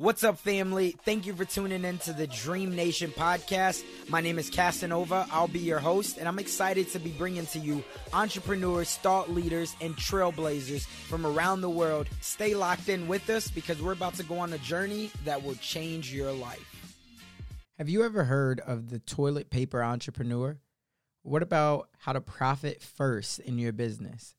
What's up, family? Thank you for tuning in to the Dream Nation podcast. My name is Casanova. I'll be your host, and I'm excited to be bringing to you entrepreneurs, thought leaders, and trailblazers from around the world. Stay locked in with us because we're about to go on a journey that will change your life. Have you ever heard of the toilet paper entrepreneur? What about how to profit first in your business?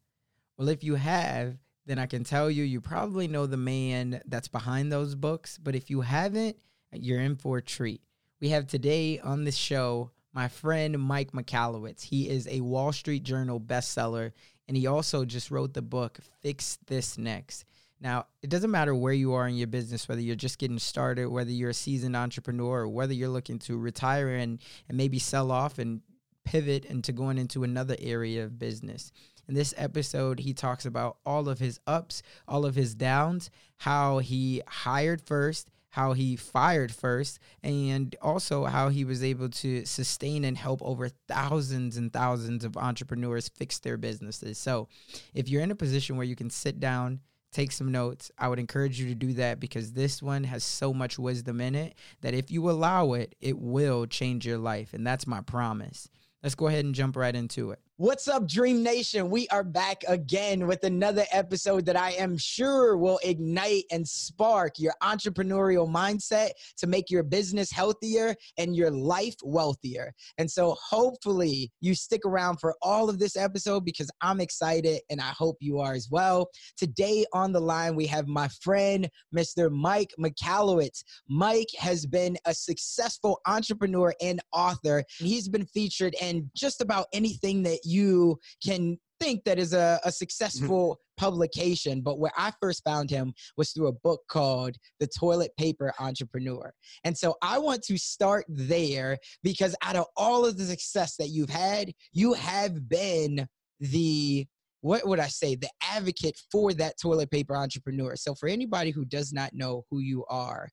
Well, if you have, then I can tell you, you probably know the man that's behind those books. But if you haven't, you're in for a treat. We have today on the show my friend Mike Michalowicz. He is a Wall Street Journal bestseller, and he also just wrote the book Fix This Next. Now, it doesn't matter where you are in your business, whether you're just getting started, whether you're a seasoned entrepreneur, or whether you're looking to retire and, and maybe sell off and pivot into going into another area of business. In this episode, he talks about all of his ups, all of his downs, how he hired first, how he fired first, and also how he was able to sustain and help over thousands and thousands of entrepreneurs fix their businesses. So, if you're in a position where you can sit down, take some notes, I would encourage you to do that because this one has so much wisdom in it that if you allow it, it will change your life. And that's my promise. Let's go ahead and jump right into it. What's up, Dream Nation? We are back again with another episode that I am sure will ignite and spark your entrepreneurial mindset to make your business healthier and your life wealthier. And so, hopefully, you stick around for all of this episode because I'm excited and I hope you are as well. Today on the line, we have my friend, Mr. Mike Michalowicz. Mike has been a successful entrepreneur and author. He's been featured in just about anything that you can think that is a, a mm-hmm. successful publication. But where I first found him was through a book called The Toilet Paper Entrepreneur. And so I want to start there because out of all of the success that you've had, you have been the what would I say, the advocate for that toilet paper entrepreneur. So for anybody who does not know who you are,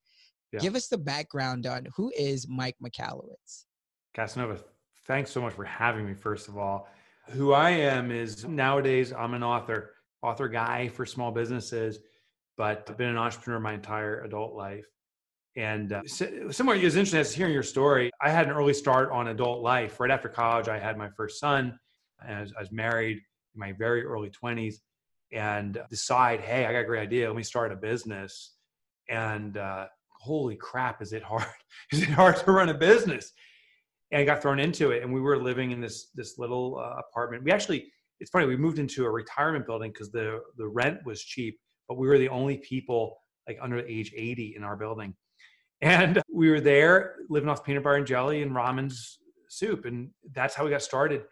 yeah. give us the background on who is Mike Michalowicz. Casanova, thanks so much for having me, first of all who I am is nowadays I'm an author, author guy for small businesses, but I've been an entrepreneur my entire adult life. And uh, somewhere as interesting as hearing your story, I had an early start on adult life. Right after college, I had my first son. And I was, I was married in my very early 20s and decide, hey, I got a great idea. Let me start a business. And uh, holy crap, is it hard? is it hard to run a business? And got thrown into it. And we were living in this this little uh, apartment. We actually, it's funny, we moved into a retirement building because the the rent was cheap, but we were the only people like under age 80 in our building. And we were there living off peanut butter and jelly and ramen soup, and that's how we got started.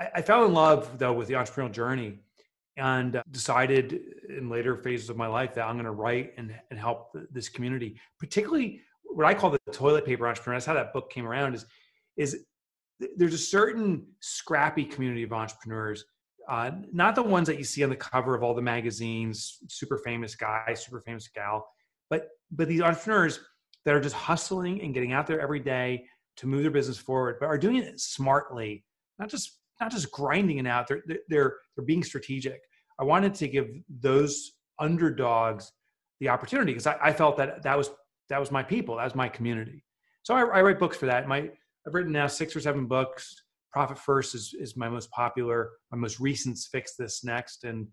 I, I fell in love though with the entrepreneurial journey and decided in later phases of my life that I'm going to write and, and help this community, particularly what I call the toilet paper entrepreneur. That's how that book came around. Is is there's a certain scrappy community of entrepreneurs, uh, not the ones that you see on the cover of all the magazines, super famous guy, super famous gal, but but these entrepreneurs that are just hustling and getting out there every day to move their business forward, but are doing it smartly, not just not just grinding it out. They're they're they're being strategic. I wanted to give those underdogs the opportunity because I, I, felt that that was that was my people. That was my community. So I, I write books for that. My I've written now six or seven books. Profit First is, is my most popular. My most recent Fix This Next, and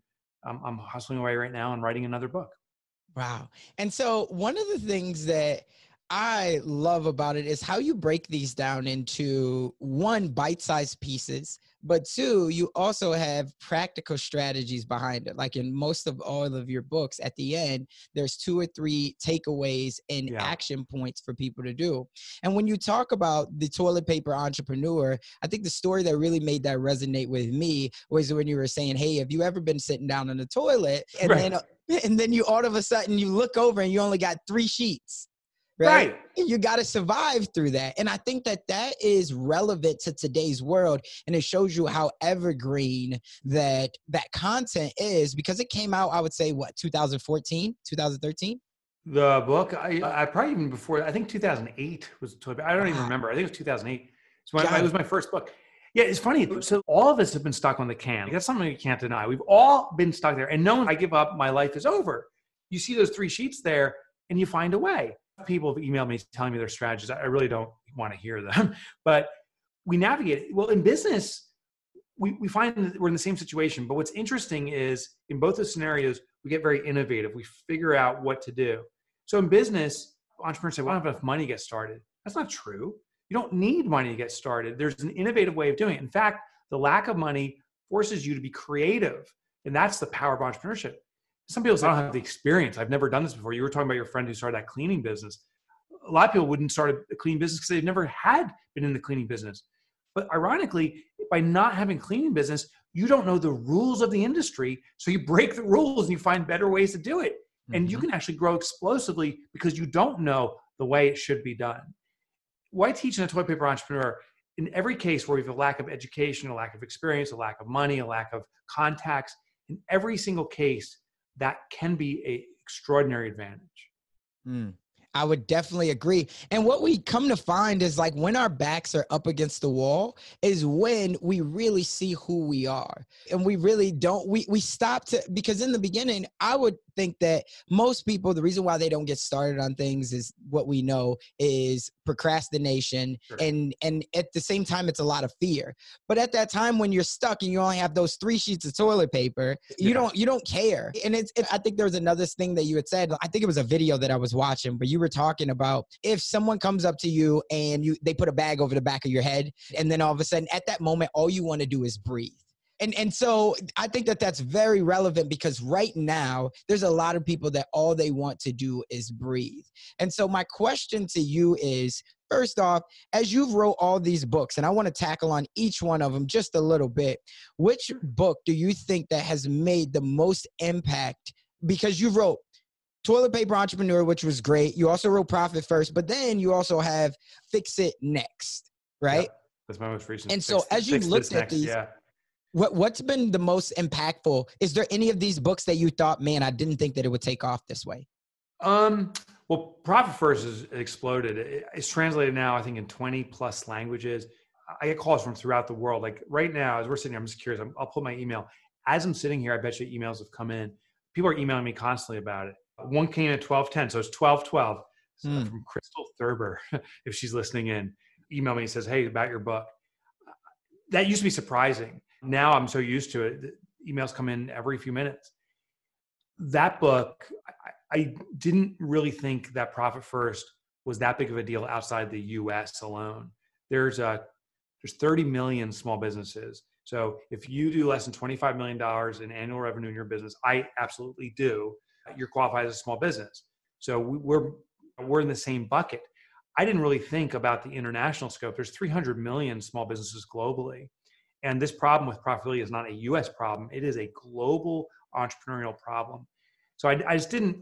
I'm hustling away right now and writing another book. Wow. And so one of the things that I love about it is how you break these down into one bite sized pieces, but two, you also have practical strategies behind it. Like in most of all of your books, at the end, there's two or three takeaways and yeah. action points for people to do. And when you talk about the toilet paper entrepreneur, I think the story that really made that resonate with me was when you were saying, Hey, have you ever been sitting down on the toilet and right. then and then you all of a sudden you look over and you only got three sheets right? right. You got to survive through that. And I think that that is relevant to today's world and it shows you how evergreen that that content is because it came out I would say what 2014, 2013? The book I I probably even before I think 2008 was the toy. I don't even remember. I think it was 2008. So my, it was my first book. Yeah, it's funny. So all of us have been stuck on the can. That's something you can't deny. We've all been stuck there. And no one, I give up, my life is over. You see those three sheets there and you find a way people have emailed me telling me their strategies. I really don't want to hear them, but we navigate. Well, in business, we, we find that we're in the same situation. But what's interesting is in both the scenarios, we get very innovative. We figure out what to do. So in business, entrepreneurs say, well, I don't have enough money to get started. That's not true. You don't need money to get started. There's an innovative way of doing it. In fact, the lack of money forces you to be creative. And that's the power of entrepreneurship some people say, I don't have the experience. I've never done this before. You were talking about your friend who started that cleaning business. A lot of people wouldn't start a cleaning business because they've never had been in the cleaning business. But ironically, by not having cleaning business, you don't know the rules of the industry. So you break the rules and you find better ways to do it. And mm-hmm. you can actually grow explosively because you don't know the way it should be done. Why teaching a toilet paper entrepreneur? In every case where we have a lack of education, a lack of experience, a lack of money, a lack of contacts, in every single case, that can be a extraordinary advantage. Mm. I would definitely agree. And what we come to find is like when our backs are up against the wall is when we really see who we are. And we really don't we we stop to because in the beginning I would think that most people the reason why they don't get started on things is what we know is procrastination sure. and and at the same time it's a lot of fear. But at that time when you're stuck and you only have those 3 sheets of toilet paper, you yeah. don't you don't care. And it's it, I think there was another thing that you had said. I think it was a video that I was watching, but you were talking about if someone comes up to you and you they put a bag over the back of your head and then all of a sudden at that moment all you want to do is breathe and and so i think that that's very relevant because right now there's a lot of people that all they want to do is breathe and so my question to you is first off as you've wrote all these books and i want to tackle on each one of them just a little bit which book do you think that has made the most impact because you wrote Toilet Paper Entrepreneur, which was great. You also wrote Profit First, but then you also have Fix It Next, right? Yeah, that's my most recent. And so fix, as you looked at next, these, yeah. What what's been the most impactful? Is there any of these books that you thought, man, I didn't think that it would take off this way? Um, well, Profit First has exploded. It's translated now, I think, in 20 plus languages. I get calls from throughout the world. Like right now, as we're sitting here, I'm just curious. i will pull my email. As I'm sitting here, I bet you emails have come in. People are emailing me constantly about it. One came at 1210, so it's 1212 so mm. from Crystal Thurber, if she's listening in. Email me and says, Hey, about your book. That used to be surprising. Now I'm so used to it. Emails come in every few minutes. That book, I, didn't really think that Profit First was that big of a deal outside the US alone. There's a there's 30 million small businesses. So if you do less than $25 million in annual revenue in your business, I absolutely do you're qualified as a small business. So we're we're in the same bucket. I didn't really think about the international scope. There's 300 million small businesses globally. And this problem with profitability is not a US problem, it is a global entrepreneurial problem. So I, I just didn't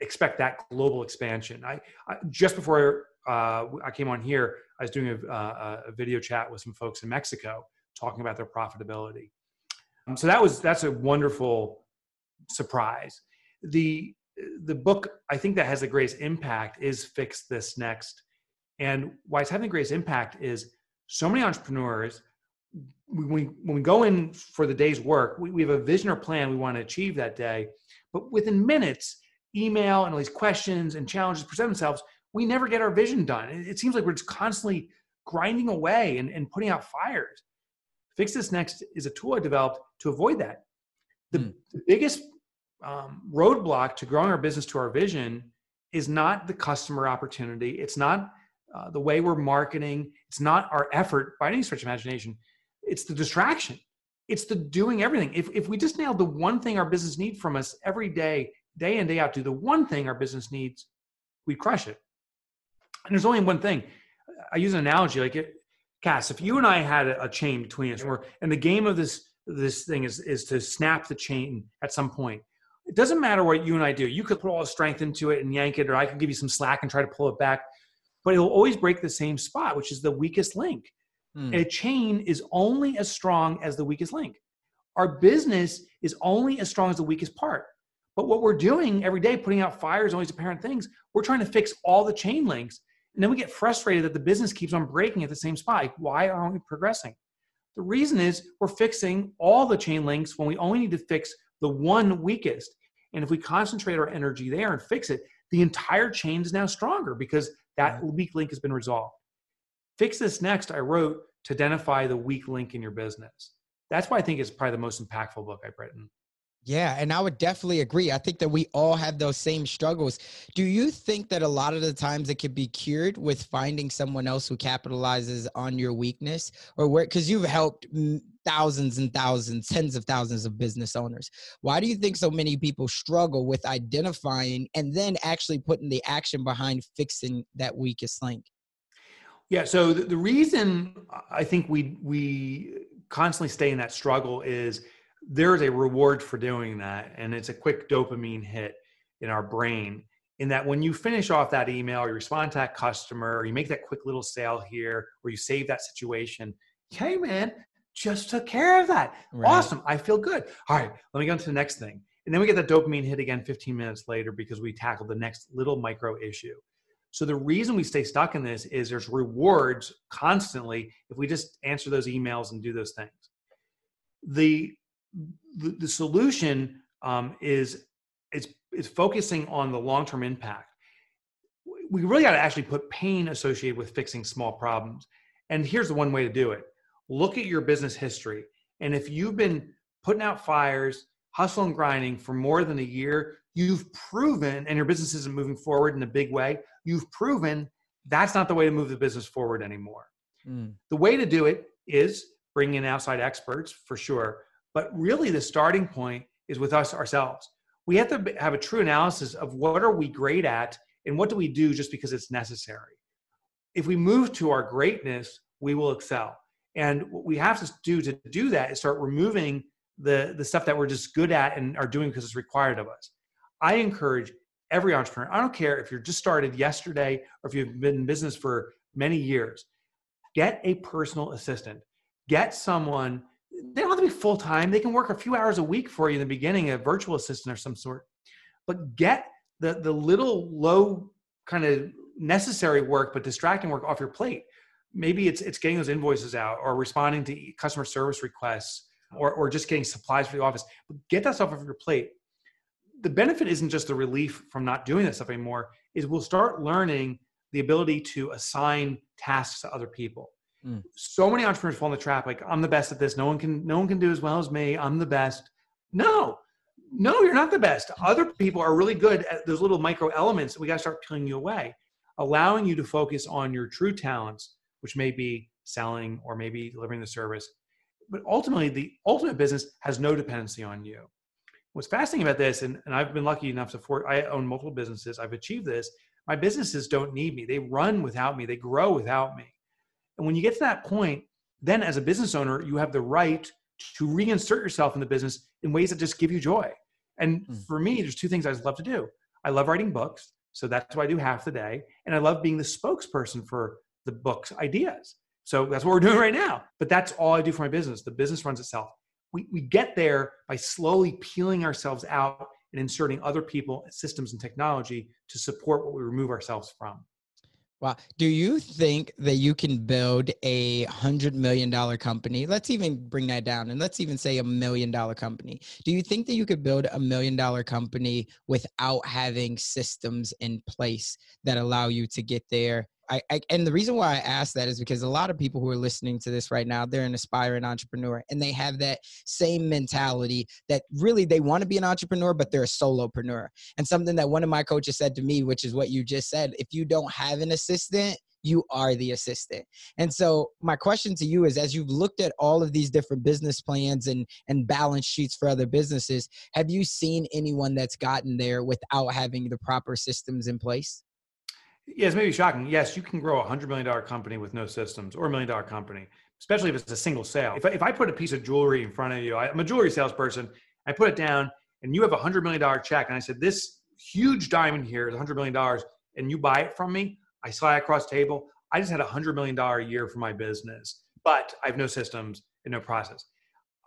expect that global expansion. I, I just before uh, I came on here, I was doing a, uh, a, video chat with some folks in Mexico talking about their profitability. Um, so that was that's a wonderful surprise the the book I think that has the greatest impact is Fix This Next. And why it's having the greatest impact is so many entrepreneurs, when we, when we go in for the day's work, we, we have a vision or plan we want to achieve that day. But within minutes, email and all these questions and challenges present themselves, we never get our vision done. It, it seems like we're just constantly grinding away and, and putting out fires. Fix This Next is a tool I developed to avoid that. The, mm. the biggest um, roadblock to growing our business to our vision is not the customer opportunity. It's not uh, the way we're marketing. It's not our effort by any stretch of imagination. It's the distraction. It's the doing everything. If, if we just nailed the one thing our business needs from us every day, day in, day out, do the one thing our business needs, we crush it. And there's only one thing. I use an analogy like it, Cass, if you and I had a, a chain between us, and, and the game of this this thing is is to snap the chain at some point. It doesn't matter what you and I do. You could put all the strength into it and yank it, or I could give you some slack and try to pull it back. But it'll always break the same spot, which is the weakest link. Hmm. A chain is only as strong as the weakest link. Our business is only as strong as the weakest part. But what we're doing every day, putting out fires, always apparent things, we're trying to fix all the chain links. And then we get frustrated that the business keeps on breaking at the same spot. Like, why aren't we progressing? The reason is we're fixing all the chain links when we only need to fix the one weakest. And if we concentrate our energy there and fix it, the entire chain is now stronger because that weak link has been resolved. Fix this next, I wrote to identify the weak link in your business. That's why I think it's probably the most impactful book I've written. Yeah, and I would definitely agree. I think that we all have those same struggles. Do you think that a lot of the times it could be cured with finding someone else who capitalizes on your weakness or where cuz you've helped thousands and thousands, tens of thousands of business owners. Why do you think so many people struggle with identifying and then actually putting the action behind fixing that weakest link? Yeah, so the, the reason I think we we constantly stay in that struggle is there's a reward for doing that and it's a quick dopamine hit in our brain in that when you finish off that email or you respond to that customer or you make that quick little sale here or you save that situation hey man just took care of that. Right. awesome i feel good. All right let me go on to the next thing. And then we get that dopamine hit again 15 minutes later because we tackled the next little micro issue so the reason we stay stuck in this is there's rewards constantly if we just answer those emails and do those things the the, the solution um, is is is focusing on the long term impact. We really got to actually put pain associated with fixing small problems. And here's the one way to do it: look at your business history, and if you've been putting out fires, hustle and grinding for more than a year, you've proven, and your business isn't moving forward in a big way. You've proven that's not the way to move the business forward anymore. Mm. The way to do it is bring in outside experts for sure but really, the starting point is with us ourselves. We have to have a true analysis of what are we great at and what do we do just because it's necessary. If we move to our greatness, we will excel. And what we have to do to do that is start removing the, the stuff that we're just good at and are doing because it's required of us. I encourage every entrepreneur, I don't care if you're just started yesterday or if you've been in business for many years, get a personal assistant. Get someone they don't have to be full time. They can work a few hours a week for you in the beginning, a virtual assistant or some sort. But get the the little low kind of necessary work but distracting work off your plate. Maybe it's it's getting those invoices out or responding to customer service requests or or just getting supplies for the office. But get that stuff off your plate. The benefit isn't just the relief from not doing that stuff anymore, is we'll start learning the ability to assign tasks to other people Mm. So many entrepreneurs fall in the trap like I'm the best at this. No one can no one can do as well as me. I'm the best. No. No, you're not the best. Other people are really good at those little micro elements. We got to start peeling you away, allowing you to focus on your true talents, which may be selling or maybe delivering the service. But ultimately, the ultimate business has no dependency on you. What's fascinating about this, and, and I've been lucky enough to, for, I own multiple businesses, I've achieved this. My businesses don't need me. They run without me. They grow without me. And when you get to that point, then as a business owner, you have the right to reinsert yourself in the business in ways that just give you joy. And mm. for me, there's two things I love to do. I love writing books, so that's what I do half the day, and I love being the spokesperson for the book's ideas. So that's what we're doing right now. But that's all I do for my business. The business runs itself. We, we get there by slowly peeling ourselves out and inserting other people, systems, and technology to support what we remove ourselves from. Wow. Do you think that you can build a hundred million dollar company? Let's even bring that down and let's even say a million dollar company. Do you think that you could build a million dollar company without having systems in place that allow you to get there I, I, and the reason why I ask that is because a lot of people who are listening to this right now, they're an aspiring entrepreneur and they have that same mentality that really they want to be an entrepreneur, but they're a solopreneur. And something that one of my coaches said to me, which is what you just said, if you don't have an assistant, you are the assistant. And so my question to you is as you've looked at all of these different business plans and and balance sheets for other businesses, have you seen anyone that's gotten there without having the proper systems in place? Yes, maybe shocking. Yes, you can grow a hundred million dollar company with no systems or a million dollar company, especially if it's a single sale. If I, if I put a piece of jewelry in front of you, I, I'm a jewelry salesperson. I put it down and you have a hundred million dollar check. And I said, this huge diamond here is a hundred million dollars and you buy it from me. I it across table. I just had a hundred million dollar a year for my business, but I have no systems and no process.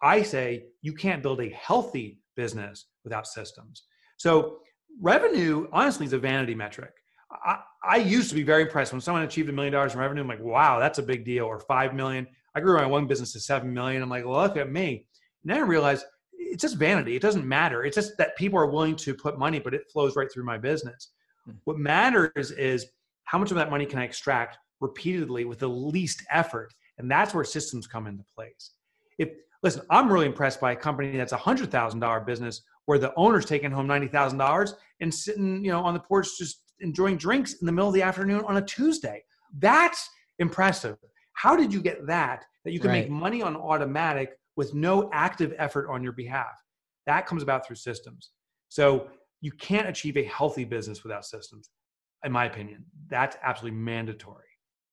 I say you can't build a healthy business without systems. So revenue, honestly, is a vanity metric. I, I used to be very impressed when someone achieved a million dollars in revenue. I'm like, wow, that's a big deal. Or five million. I grew my one business to seven million. I'm like, look at me. And then I realized it's just vanity. It doesn't matter. It's just that people are willing to put money, but it flows right through my business. Hmm. What matters is how much of that money can I extract repeatedly with the least effort? And that's where systems come into place. If listen, I'm really impressed by a company that's a hundred thousand dollar business where the owner's taking home ninety thousand dollars and sitting, you know, on the porch just enjoying drinks in the middle of the afternoon on a Tuesday. That's impressive. How did you get that? That you can right. make money on automatic with no active effort on your behalf. That comes about through systems. So you can't achieve a healthy business without systems, in my opinion. That's absolutely mandatory.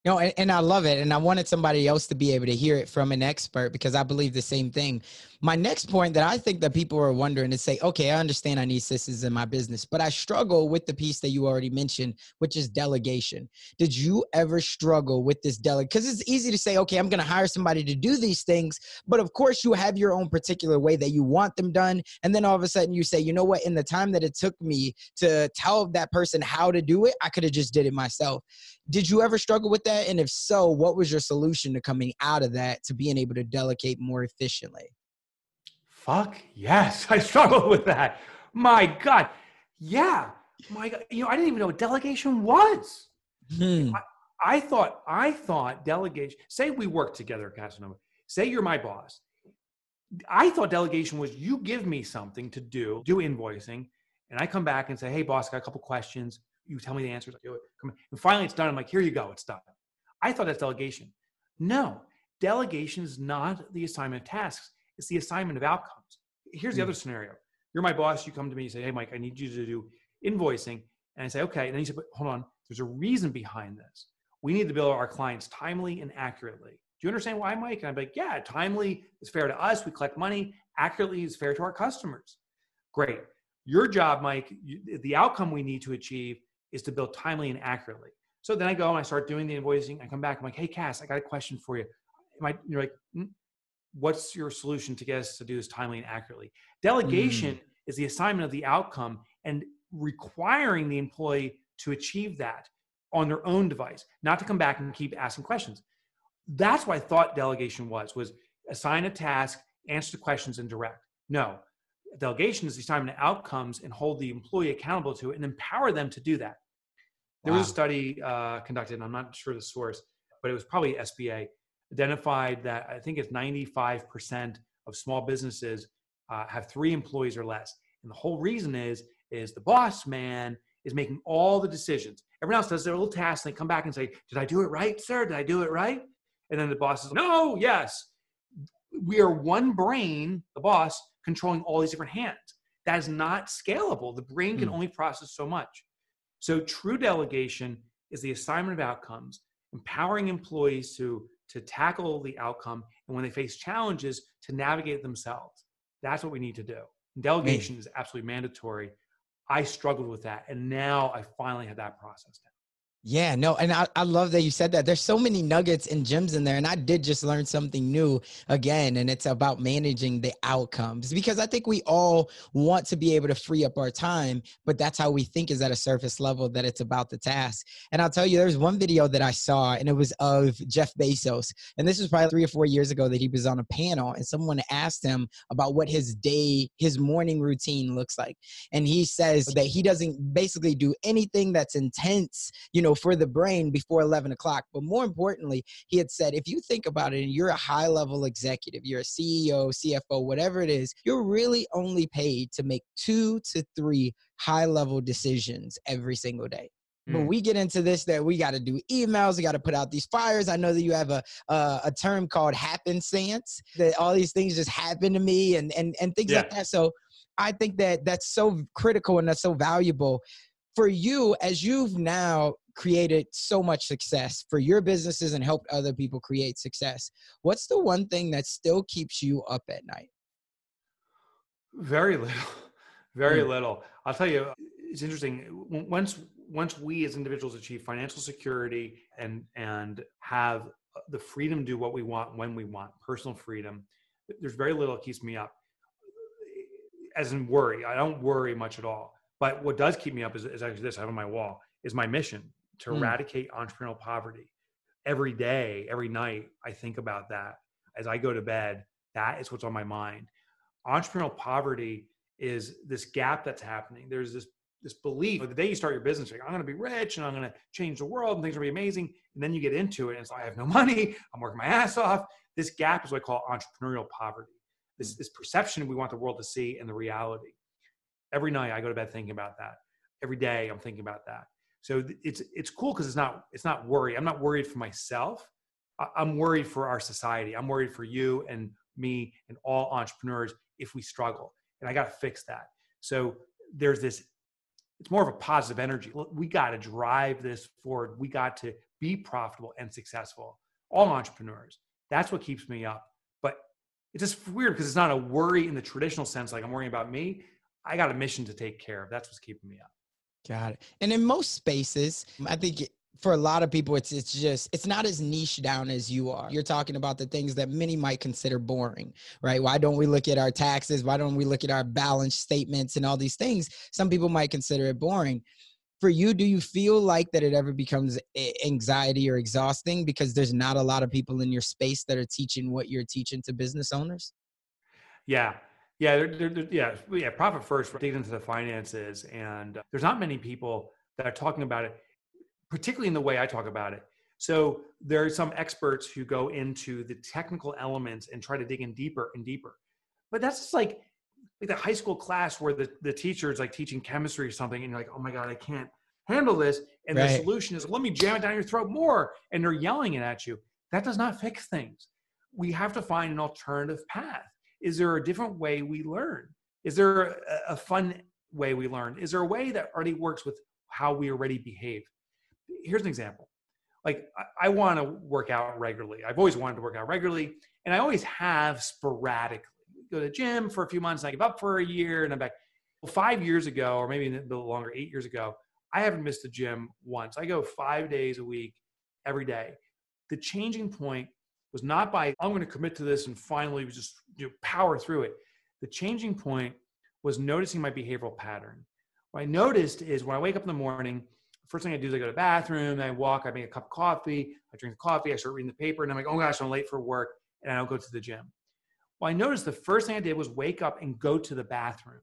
No, and, and I love it. And I wanted somebody else to be able to hear it from an expert because I believe the same thing. My next point that I think that people are wondering is say, okay, I understand I need systems in my business, but I struggle with the piece that you already mentioned, which is delegation. Did you ever struggle with this delegate? Because it's easy to say, okay, I'm going to hire somebody to do these things, but of course you have your own particular way that you want them done. And then all of a sudden you say, you know what? In the time that it took me to tell that person how to do it, I could have just did it myself. Did you ever struggle with that? And if so, what was your solution to coming out of that to being able to delegate more efficiently? Fuck yes, I struggled with that. My God. Yeah. My God. You know, I didn't even know what delegation was. Hmm. I, I, thought, I thought delegation, say we work together, Casanova. Say you're my boss. I thought delegation was you give me something to do, do invoicing, and I come back and say, hey, boss, I got a couple questions you tell me the answers, I do it. And finally, it's done. I'm like, here you go, it's done. I thought that's delegation. No, delegation is not the assignment of tasks, it's the assignment of outcomes. Here's the mm. other scenario you're my boss, you come to me, you say, hey, Mike, I need you to do invoicing. And I say, okay. And then you say, but hold on, there's a reason behind this. We need to bill our clients timely and accurately. Do you understand why, Mike? And I'm like, yeah, timely is fair to us. We collect money. Accurately is fair to our customers. Great. Your job, Mike, you, the outcome we need to achieve is to bill timely and accurately. So then I go and I start doing the invoicing. I come back. I'm like, hey, Cass, I got a question for you. I, you're like, mm, what's your solution to get us to do this timely and accurately? Delegation mm. is the assignment of the outcome and requiring the employee to achieve that on their own device, not to come back and keep asking questions. That's what I thought delegation was, was assign a task, answer the questions and direct. No, delegation is the assignment of outcomes and hold the employee accountable to it and empower them to do that. There wow. was a study uh, conducted, and I'm not sure the source, but it was probably SBA, identified that I think it's 95% of small businesses uh, have three employees or less. And the whole reason is, is the boss man is making all the decisions. Everyone else does their little tasks and they come back and say, Did I do it right, sir? Did I do it right? And then the boss is, No, yes. We are one brain, the boss, controlling all these different hands. That is not scalable. The brain can mm. only process so much. So true delegation is the assignment of outcomes, empowering employees to, to tackle the outcome and when they face challenges to navigate themselves. That's what we need to do. Delegation is absolutely mandatory. I struggled with that. And now I finally have that process down. Yeah, no, and I, I love that you said that. There's so many nuggets and gems in there. And I did just learn something new again, and it's about managing the outcomes because I think we all want to be able to free up our time, but that's how we think is at a surface level that it's about the task. And I'll tell you, there's one video that I saw, and it was of Jeff Bezos. And this was probably three or four years ago that he was on a panel, and someone asked him about what his day, his morning routine looks like. And he says that he doesn't basically do anything that's intense, you know know, for the brain before 11 o'clock. But more importantly, he had said, if you think about it and you're a high level executive, you're a CEO, CFO, whatever it is, you're really only paid to make two to three high level decisions every single day. But we get into this that we got to do emails, we got to put out these fires. I know that you have a uh, a term called happenstance that all these things just happen to me and and and things Yeah. like that. So I think that that's so critical and that's so valuable for you as you've now created so much success for your businesses and helped other people create success. What's the one thing that still keeps you up at night? Very little, very Mm. little. I'll tell you, it's interesting. Once once we as individuals achieve financial security and and have the freedom to do what we want when we want, personal freedom, there's very little that keeps me up. As in worry, I don't worry much at all. But what does keep me up is, is actually this. I have on my wall is my mission to Mm. eradicate entrepreneurial poverty. Every day, every night, I think about that. As I go to bed, that is what's on my mind entrepreneurial poverty is this gap that's happening. There's this this belief the day you start your business, like, I'm going to be rich and I'm going to change the world and things are going to be amazing. And then you get into it and it's like, I have no money. I'm working my ass off. This gap is what I call entrepreneurial poverty. This, this perception we want the world to see and the reality. Every night I go to bed thinking about that. Every day I'm thinking about that. So it's it's cool because it's not it's not worry. I'm not worried for myself. I'm worried for our society. I'm worried for you and me and all entrepreneurs if we struggle. And I got to fix that. So there's this, it's more of a positive energy. We got to drive this forward. We got to be profitable and successful. All entrepreneurs. That's what keeps me up. But it's just weird because it's not a worry in the traditional sense, like I'm worrying about me. I got a mission to take care of. That's what's keeping me up. Got it. And in most spaces, I think for a lot of people, it's it's just it's not as niche down as you are. You're talking about the things that many might consider boring, right? Why don't we look at our taxes? Why don't we look at our balance statements and all these things? Some people might consider it boring. For you, do you feel like that it ever becomes anxiety or exhausting because there's not a lot of people in your space that are teaching what you're teaching to business owners? Yeah. Yeah. They're, they're, yeah. Yeah. Profit first, dig into the finances. And uh, there's not many people that are talking about it, particularly in the way I talk about it. So there are some experts who go into the technical elements and try to dig in deeper and deeper. But that's just like, like the high school class where the, the teacher is like teaching chemistry or something, and you're like, oh my God, I can't handle this. And the solution is let me jam it down your throat more. And they're yelling it at you. That does not fix things. We have to find an alternative path. Is there a different way we learn? Is there a, a fun way we learn? Is there a way that already works with how we already behave? Here's an example. Like I, I want to work out regularly. I've always wanted to work out regularly, and I always have sporadically. Go to the gym for a few months, and I give up for a year, and I'm back. Well, five years ago, or maybe a little longer, eight years ago, I haven't missed the gym once. I go five days a week, every day. The changing point was not by I'm going to commit to this and finally just you know, power through it. The changing point was noticing my behavioral pattern. What I noticed is when I wake up in the morning, first thing I do is I go to the bathroom, I walk, I make a cup of coffee, I drink the coffee, I start reading the paper, and I'm like, oh gosh, I'm late for work, and I don't go to the gym. Well, I noticed the first thing I did was wake up and go to the bathroom.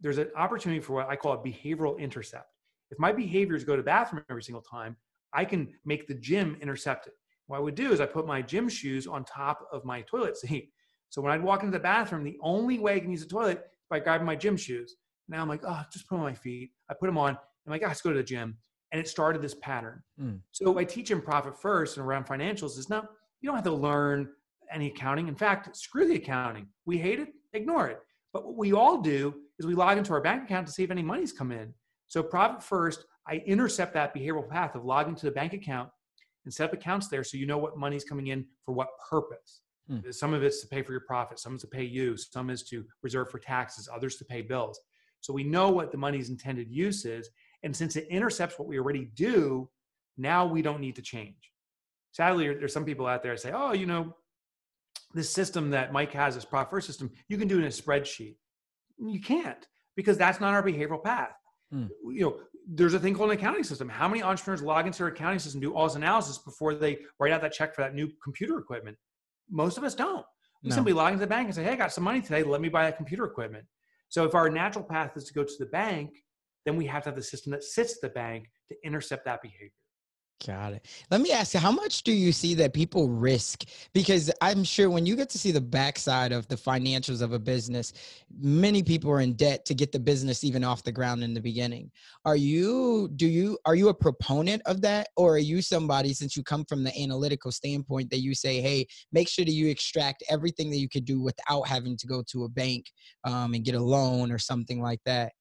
There's an opportunity for what I call a behavioral intercept. If my behavior is go to bathroom every single time, I can make the gym intercept it. What I would do is I put my gym shoes on top of my toilet seat. So when I'd walk into the bathroom, the only way I can use the toilet is by grabbing my gym shoes. Now I'm like, oh, just put them on my feet. I put them on. And I'm like, oh, let's go to the gym. And it started this pattern. Mm. So I teach in profit first and around financials is no, you don't have to learn any accounting. In fact, screw the accounting. We hate it, ignore it. But what we all do is we log into our bank account to see if any money's come in. So profit first, I intercept that behavioral path of logging to the bank account and set up accounts there so you know what money's coming in for what purpose. Hmm. Some of it's to pay for your profit, some is to pay you, some is to reserve for taxes, others to pay bills. So we know what the money's intended use is. And since it intercepts what we already do, now we don't need to change. Sadly, there's some people out there that say, oh, you know, this system that Mike has, this profit first system, you can do it in a spreadsheet. You can't because that's not our behavioral path. Hmm. You know, there's a thing called an accounting system. How many entrepreneurs log into their accounting system, do all this analysis before they write out that check for that new computer equipment? Most of us don't. We No. simply log into the bank and say, hey, I got some money today. Let me buy a computer equipment. So if our natural path is to go to the bank, then we have to have the system that sits at the bank to intercept that behavior. Got it. Let me ask you, how much do you see that people risk? Because I'm sure when you get to see the backside of the financials of a business, many people are in debt to get the business even off the ground in the beginning. Are you, do you, are you a proponent of that? Or are you somebody, since you come from the analytical standpoint, that you say, hey, make sure that you extract everything that you could do without having to go to a bank um, and get a loan or something like that?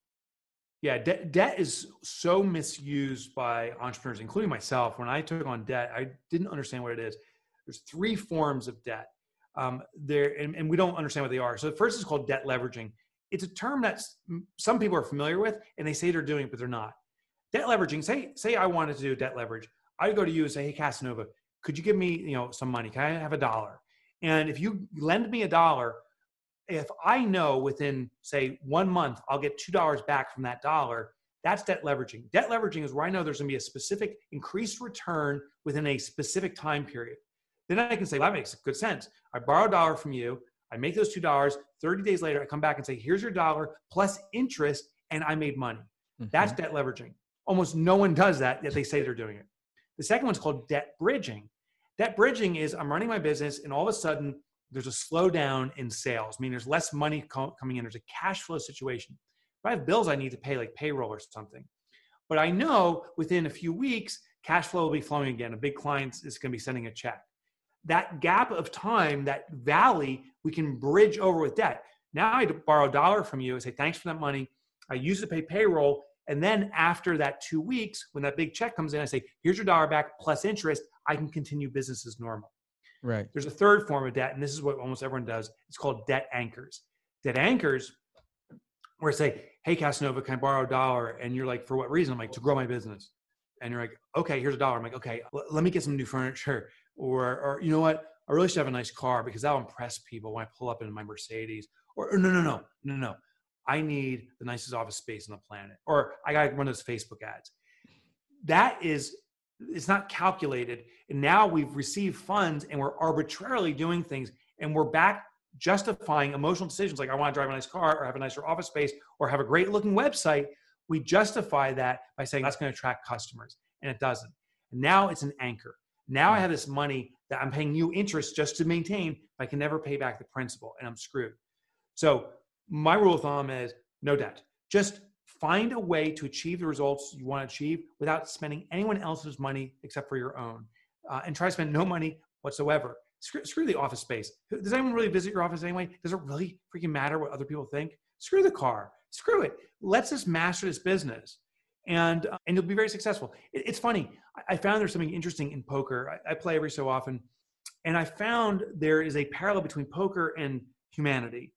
Yeah, de- debt is so misused by entrepreneurs, including myself. When I took on debt, I didn't understand what it is. There's three forms of debt. Um, there, and, and we don't understand what they are. So the first is called debt leveraging. It's a term that some people are familiar with, and they say they're doing it, but they're not. Debt leveraging. Say, say I wanted to do debt leverage. I go to you and say, "Hey, Casanova, could you give me, you know, some money? Can I have a dollar?" And if you lend me a dollar, if I know within, say, one month, I'll get $2 back from that dollar, that's debt leveraging. Debt leveraging is where I know there's going to be a specific increased return within a specific time period. Then I can say, well, that makes good sense. I borrow a dollar from you. I make those $2. 30 days later, I come back and say, here's your dollar plus interest, and I made money. Mm-hmm. That's debt leveraging. Almost no one does that, yet they say they're doing it. The second one's called debt bridging. Debt bridging is I'm running my business, and all of a sudden, there's a slowdown in sales. I mean, there's less money co- coming in. There's a cash flow situation. If I have bills I need to pay, like payroll or something, but I know within a few weeks, cash flow will be flowing again. A big client is going to be sending a check. That gap of time, that valley, we can bridge over with debt. Now I borrow a dollar from you and say, thanks for that money. I use it to pay payroll. And then after that two weeks, when that big check comes in, I say, here's your dollar back plus interest. I can continue business as normal. Right. There's a third form of debt, and this is what almost everyone does. It's called debt anchors. Debt anchors, where say, "Hey, Casanova, can I borrow a dollar?" And you're like, "For what reason?" I'm like, "To grow my business." And you're like, "Okay, here's a dollar." I'm like, "Okay, l- let me get some new furniture," or, or you know what? I really should have a nice car because that'll impress people when I pull up in my Mercedes. Or, or no, no, no, no, no. I need the nicest office space on the planet. Or I got one of those Facebook ads. That is it's not calculated. And now we've received funds and we're arbitrarily doing things and we're back justifying emotional decisions like i want to drive a nice car or have a nicer office space or have a great looking website. We justify that by saying that's going to attract customers and it doesn't. And now it's an anchor. Now i have this money that i'm paying you interest just to maintain i can never pay back the principal and i'm screwed. So my rule of thumb is no debt. Just find a way to achieve the results you want to achieve without spending anyone else's money except for your own uh, and try to spend no money whatsoever. Screw, screw, the office space. Does anyone really visit your office anyway? Does it really freaking matter what other people think? Screw the car. Screw it. Let's just master this business and uh, and you'll be very successful. It, it's funny. I, I, found there's something interesting in poker. I, I play every so often and i found there is a parallel between poker and humanity.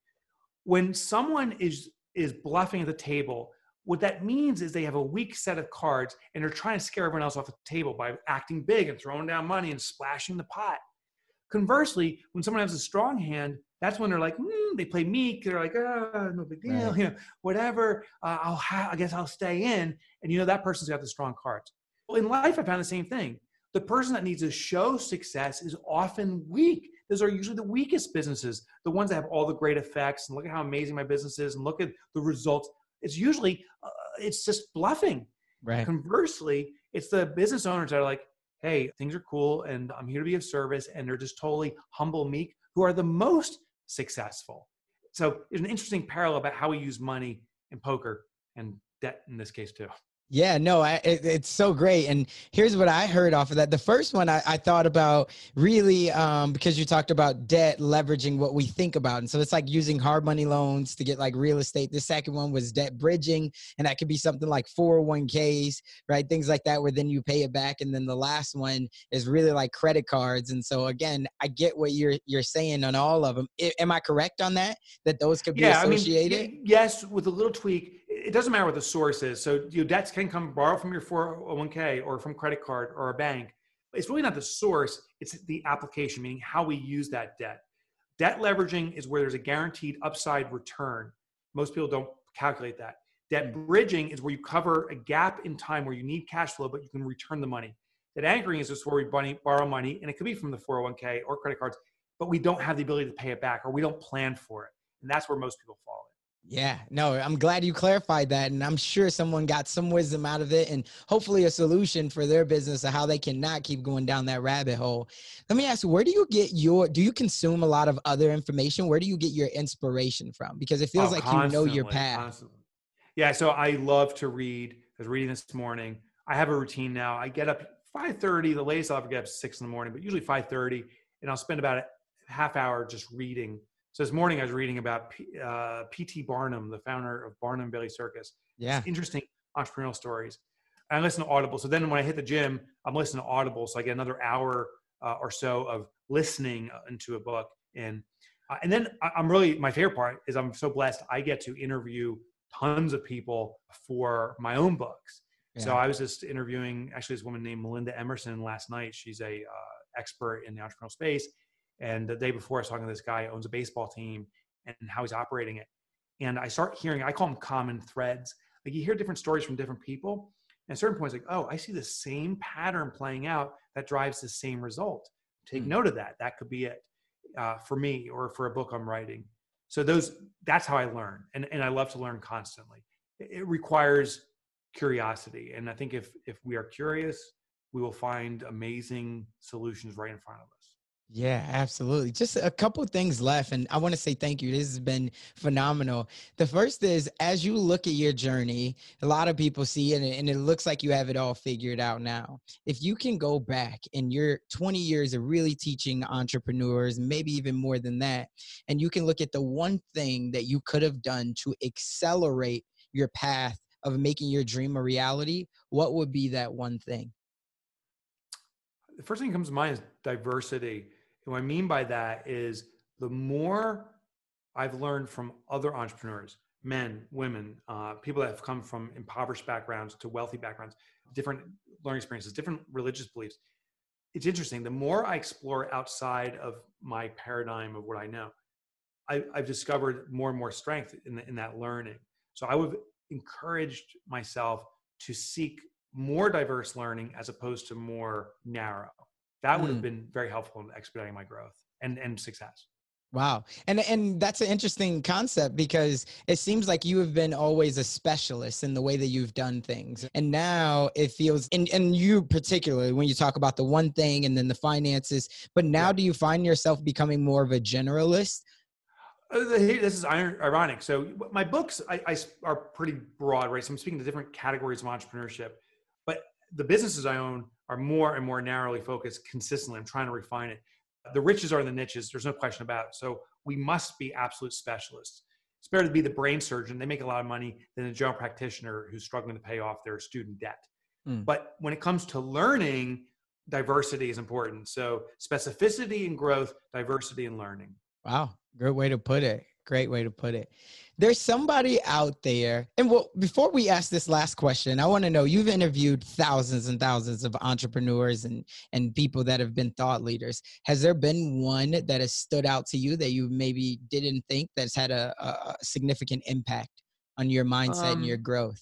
When someone is is bluffing at the table what that means is they have a weak set of cards and they're trying to scare everyone else off the table by acting big and throwing down money and splashing the pot. Conversely, when someone has a strong hand, that's when they're like, mm, they play meek. They're like, oh, no big deal, right. you know, whatever. Uh, I'll ha- I guess I'll stay in. And you know that person's got the strong cards. Well, in life, I found the same thing. The person that needs to show success is often weak. Those are usually the weakest businesses, the ones that have all the great effects. And look at how amazing my business is, and look at the results it's usually uh, it's just bluffing. Right. Conversely, it's the business owners that are like, "Hey, things are cool, and I'm here to be of service," and they're just totally humble, meek, who are the most successful. So there's an interesting parallel about how we use money in poker and debt in this case too. Yeah, no, I, it, it's so great. And here's what I heard off of that. The first one I, I thought about really um, because you talked about debt leveraging what we think about. And so it's like using hard money loans to get like real estate. The second one was debt bridging. And that could be something like 401ks, right? Things like that, where then you pay it back. And then the last one is really like credit cards. And so again, I get what you're you're saying on all of them. I, am I correct on that? That those could be yeah, associated? I mean, yes, with a little tweak it doesn't matter what the source is. So your debts can come borrow from your 401k or from credit card or a bank. It's really not the source, it's the application, meaning how we use that debt. Debt leveraging is where there's a guaranteed upside return. Most people don't calculate that. Debt bridging is where you cover a gap in time where you need cash flow, but you can return the money. Debt anchoring is just where we borrow money, and it could be from the 401k or credit cards, but we don't have the ability to pay it back or we don't plan for it. And that's where most people fall Yeah, no, I'm glad you clarified that. And I'm sure someone got some wisdom out of it and hopefully a solution for their business of how they cannot keep going down that rabbit hole. Let me ask you, where do you get your, do you consume a lot of other information? Where do you get your inspiration from? Because it feels Oh, like you know your path. constantly. Yeah, so I love to read. I was reading this morning. I have a routine now. I get up 5:30. The latest I'll ever get up is six in the morning, but usually 5:30, and I'll spend about a half hour just reading. So this morning I was reading about P, uh, P.T. Barnum, the founder of Barnum Bailey Circus. Yeah. interesting entrepreneurial stories. I listen to Audible. So then when I hit the gym, I'm listening to Audible. So I get another hour uh, or so of listening uh, into a book. And uh, and then I'm really my favorite part is I'm so blessed I get to interview tons of people for my own books. So I was just interviewing actually this woman named Melinda Emerson last night. She's a uh, expert in the entrepreneurial space. And the day before, I was talking to this guy who owns a baseball team and how he's operating it. And I start hearing, I call them common threads. Like you hear different stories from different people. And at certain points, like, oh, I see the same pattern playing out that drives the same result. Take Hmm. note of that. That could be it uh, for me or for a book I'm writing. So those, that's how I learn. And, and I love to learn constantly. It it requires curiosity. And I think if, if we are curious, we will find amazing solutions right in front of us. Yeah, absolutely. Just a couple things left. And I want to say thank you. This has been phenomenal. The first is as you look at your journey, a lot of people see it and it looks like you have it all figured out now. If you can go back in your 20 years of really teaching entrepreneurs, maybe even more than that, and you can look at the one thing that you could have done to accelerate your path of making your dream a reality, what would be that one thing? the first thing that comes to mind is diversity. What I mean by that is the more I've learned from other entrepreneurs, men, women, uh, people that have come from impoverished backgrounds to wealthy backgrounds, different learning experiences, different religious beliefs. It's interesting. The more I explore outside of my paradigm of what I know, I, I've discovered more and more strength in, the, in that learning. So I would encourage myself to seek more diverse learning as opposed to more narrow. That would have Mm. been very helpful in expediting my growth and, and success. Wow. And and that's an interesting concept because it seems like you have been always a specialist in the way that you've done things. And now it feels and, and you particularly when you talk about the one thing and then the finances, but now Yeah. do you find yourself becoming more of a generalist? Uh, This is ironic. So my books I are pretty broad, right? So I'm speaking to different categories of entrepreneurship, but the businesses I own are more and more narrowly focused consistently. I'm trying to refine it. The riches are in the niches. There's no question about it. So we must be absolute specialists. It's better to be the brain surgeon. They make a lot of money than the general practitioner who's struggling to pay off their student debt. Mm. But when it comes to learning, diversity is important. So specificity and growth, diversity and learning. Wow, great way to put it. Great way to put it. There's somebody out there, and well, before we ask this last question, I want to know you've interviewed thousands and thousands of entrepreneurs and and people that have been thought leaders. Has there been one that has stood out to you that you maybe didn't think that's had a, a significant impact on your mindset and Um, your growth?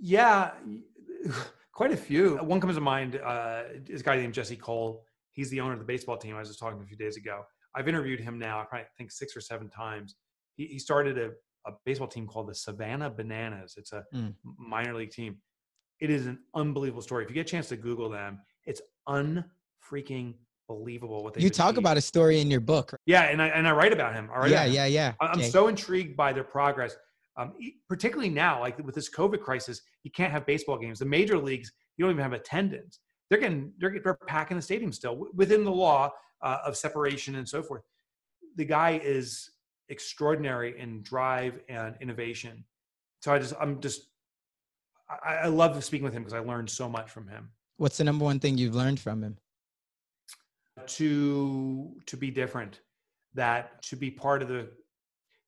Yeah, quite a few. One comes to mind uh, is a guy named Jesse Cole. He's the owner of the baseball team I was just talking to a few days ago. I've interviewed him now, I probably think six or seven times. He, he started a, a baseball team called the Savannah Bananas. It's a Mm. minor league team. It is an unbelievable story. If you get a chance to Google them, it's unfreaking believable what they You talk about a story in your book. Yeah, and I and I write about him. I write Yeah, yeah, yeah. I'm Okay. so intrigued by their progress, um, particularly now, like with this COVID crisis, you can't have baseball games. The major leagues, you don't even have attendance. They're getting they're, they're packing the stadium still within the law uh, of separation and so forth. The guy is extraordinary in drive and innovation. So I just I'm just I, I love speaking with him because I learned so much from him. What's the number one thing you've learned from him? to to be different that to be part of the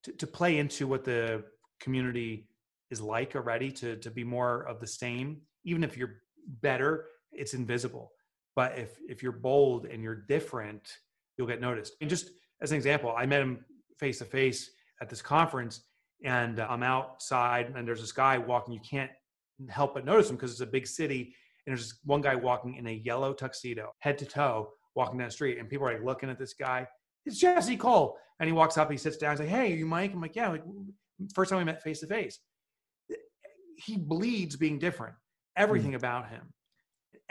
to, to play into what the community is like already to to be more of the same even if you're better it's invisible but if if you're bold and you're different you'll get noticed and just as an example i met him face to face at this conference and uh, i'm outside and there's this guy walking you can't help but notice him because it's a big city and there's this one guy walking in a yellow tuxedo head to toe walking down the street and people are like looking at this guy it's Jesse Cole. And he walks up, he sits down, he's like, Hey, are you Mike? I'm like, Yeah, like first time we met face to face. He bleeds being different, everything mm. about him,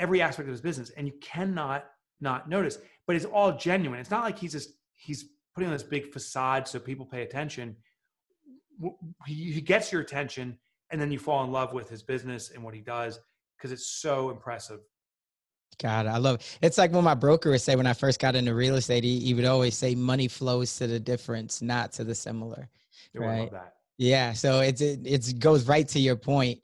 every aspect of his business. And you cannot not notice, but it's all genuine. It's not like he's just, he's putting on this big facade so people pay attention. He, he gets your attention and then you fall in love with his business and what he does because it's so impressive God, I love it. It's like when my broker would say when I first got into real estate, he, he would always say money flows to the difference, not to the similar. Oh, right? Yeah. So it's it, it goes right to your point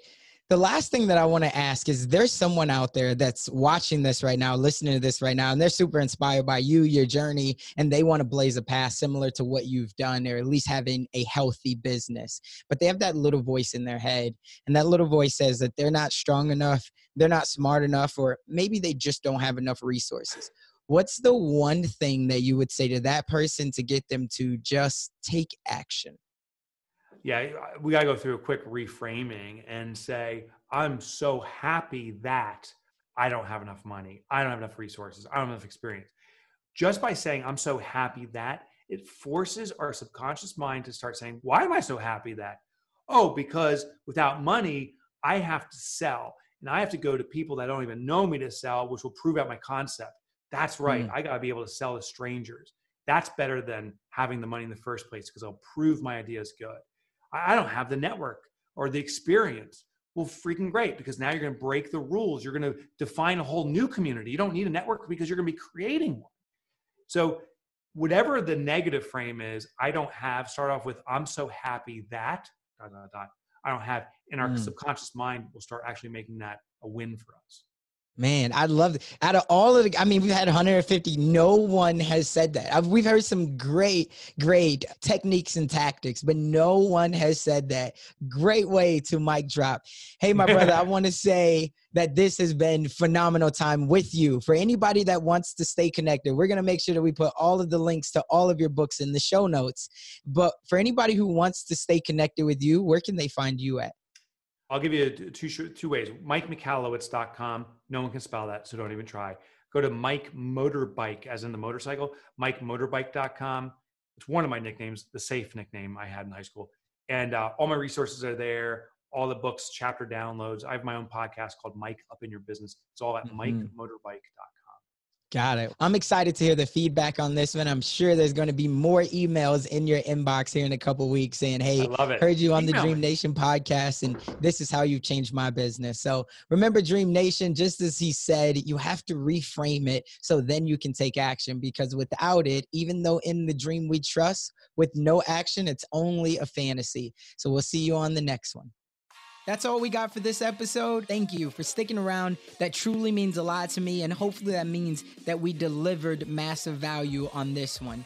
the last thing that I want to ask is there's someone out there that's watching this right now, listening to this right now, and they're super inspired by you, your journey, and they want to blaze a path similar to what you've done, or at least having a healthy business. But they have that little voice in their head, and that little voice says that they're not strong enough, they're not smart enough, or maybe they just don't have enough resources. What's the one thing that you would say to that person to get them to just take action? Yeah, we got to go through a quick reframing and say, I'm so happy that I don't have enough money. I don't have enough resources. I don't have enough experience. Just by saying, I'm so happy that, it forces our subconscious mind to start saying, Why am I so happy that? Oh, because without money, I have to sell. And I have to go to people that don't even know me to sell, which will prove out my concept. That's right. Mm. I got to be able to sell to strangers. That's better than having the money in the first place because I'll prove my idea is good. I don't have the network or the experience. Well, freaking great, because now you're going to break the rules. You're going to define a whole new community. You don't need a network because you're going to be creating one. So, whatever the negative frame is, I don't have, start off with, I'm so happy that, dot, dot, dot, I don't have, and our mm. subconscious mind we'll start actually making that a win for us. Man, I love it. Out of all of the, I mean, we've had 150. No one has said that. We've heard some great, great techniques and tactics, but no one has said that. Great way to mic drop. Hey, my brother, I want to say that this has been phenomenal time with you. For anybody that wants to stay connected, we're going to make sure that we put all of the links to all of your books in the show notes. But for anybody who wants to stay connected with you, where can they find you at? I'll give you two two ways. MikeMichalowicz.com. No one can spell that, so don't even try. Go to Mike Motorbike, as in the motorcycle. MikeMotorbike.com. It's one of my nicknames, the safe nickname I had in high school. And uh, all my resources are there. All the books, chapter downloads. I have my own podcast called Mike Up in Your Business. It's all at mm-hmm. MikeMotorbike.com. Got it. I'm excited to hear the feedback on this one. I'm sure there's going to be more emails in your inbox here in a couple weeks saying, "Hey, heard you on Email the Dream Nation podcast, and this is how you changed my business." So remember, Dream Nation, just as he said, you have to reframe it so then you can take action. Because without it, even though in the dream we trust, with no action, it's only a fantasy. So we'll see you on the next one. That's all we got for this episode. Thank you for sticking around. That truly means a lot to me, and hopefully, that means that we delivered massive value on this one.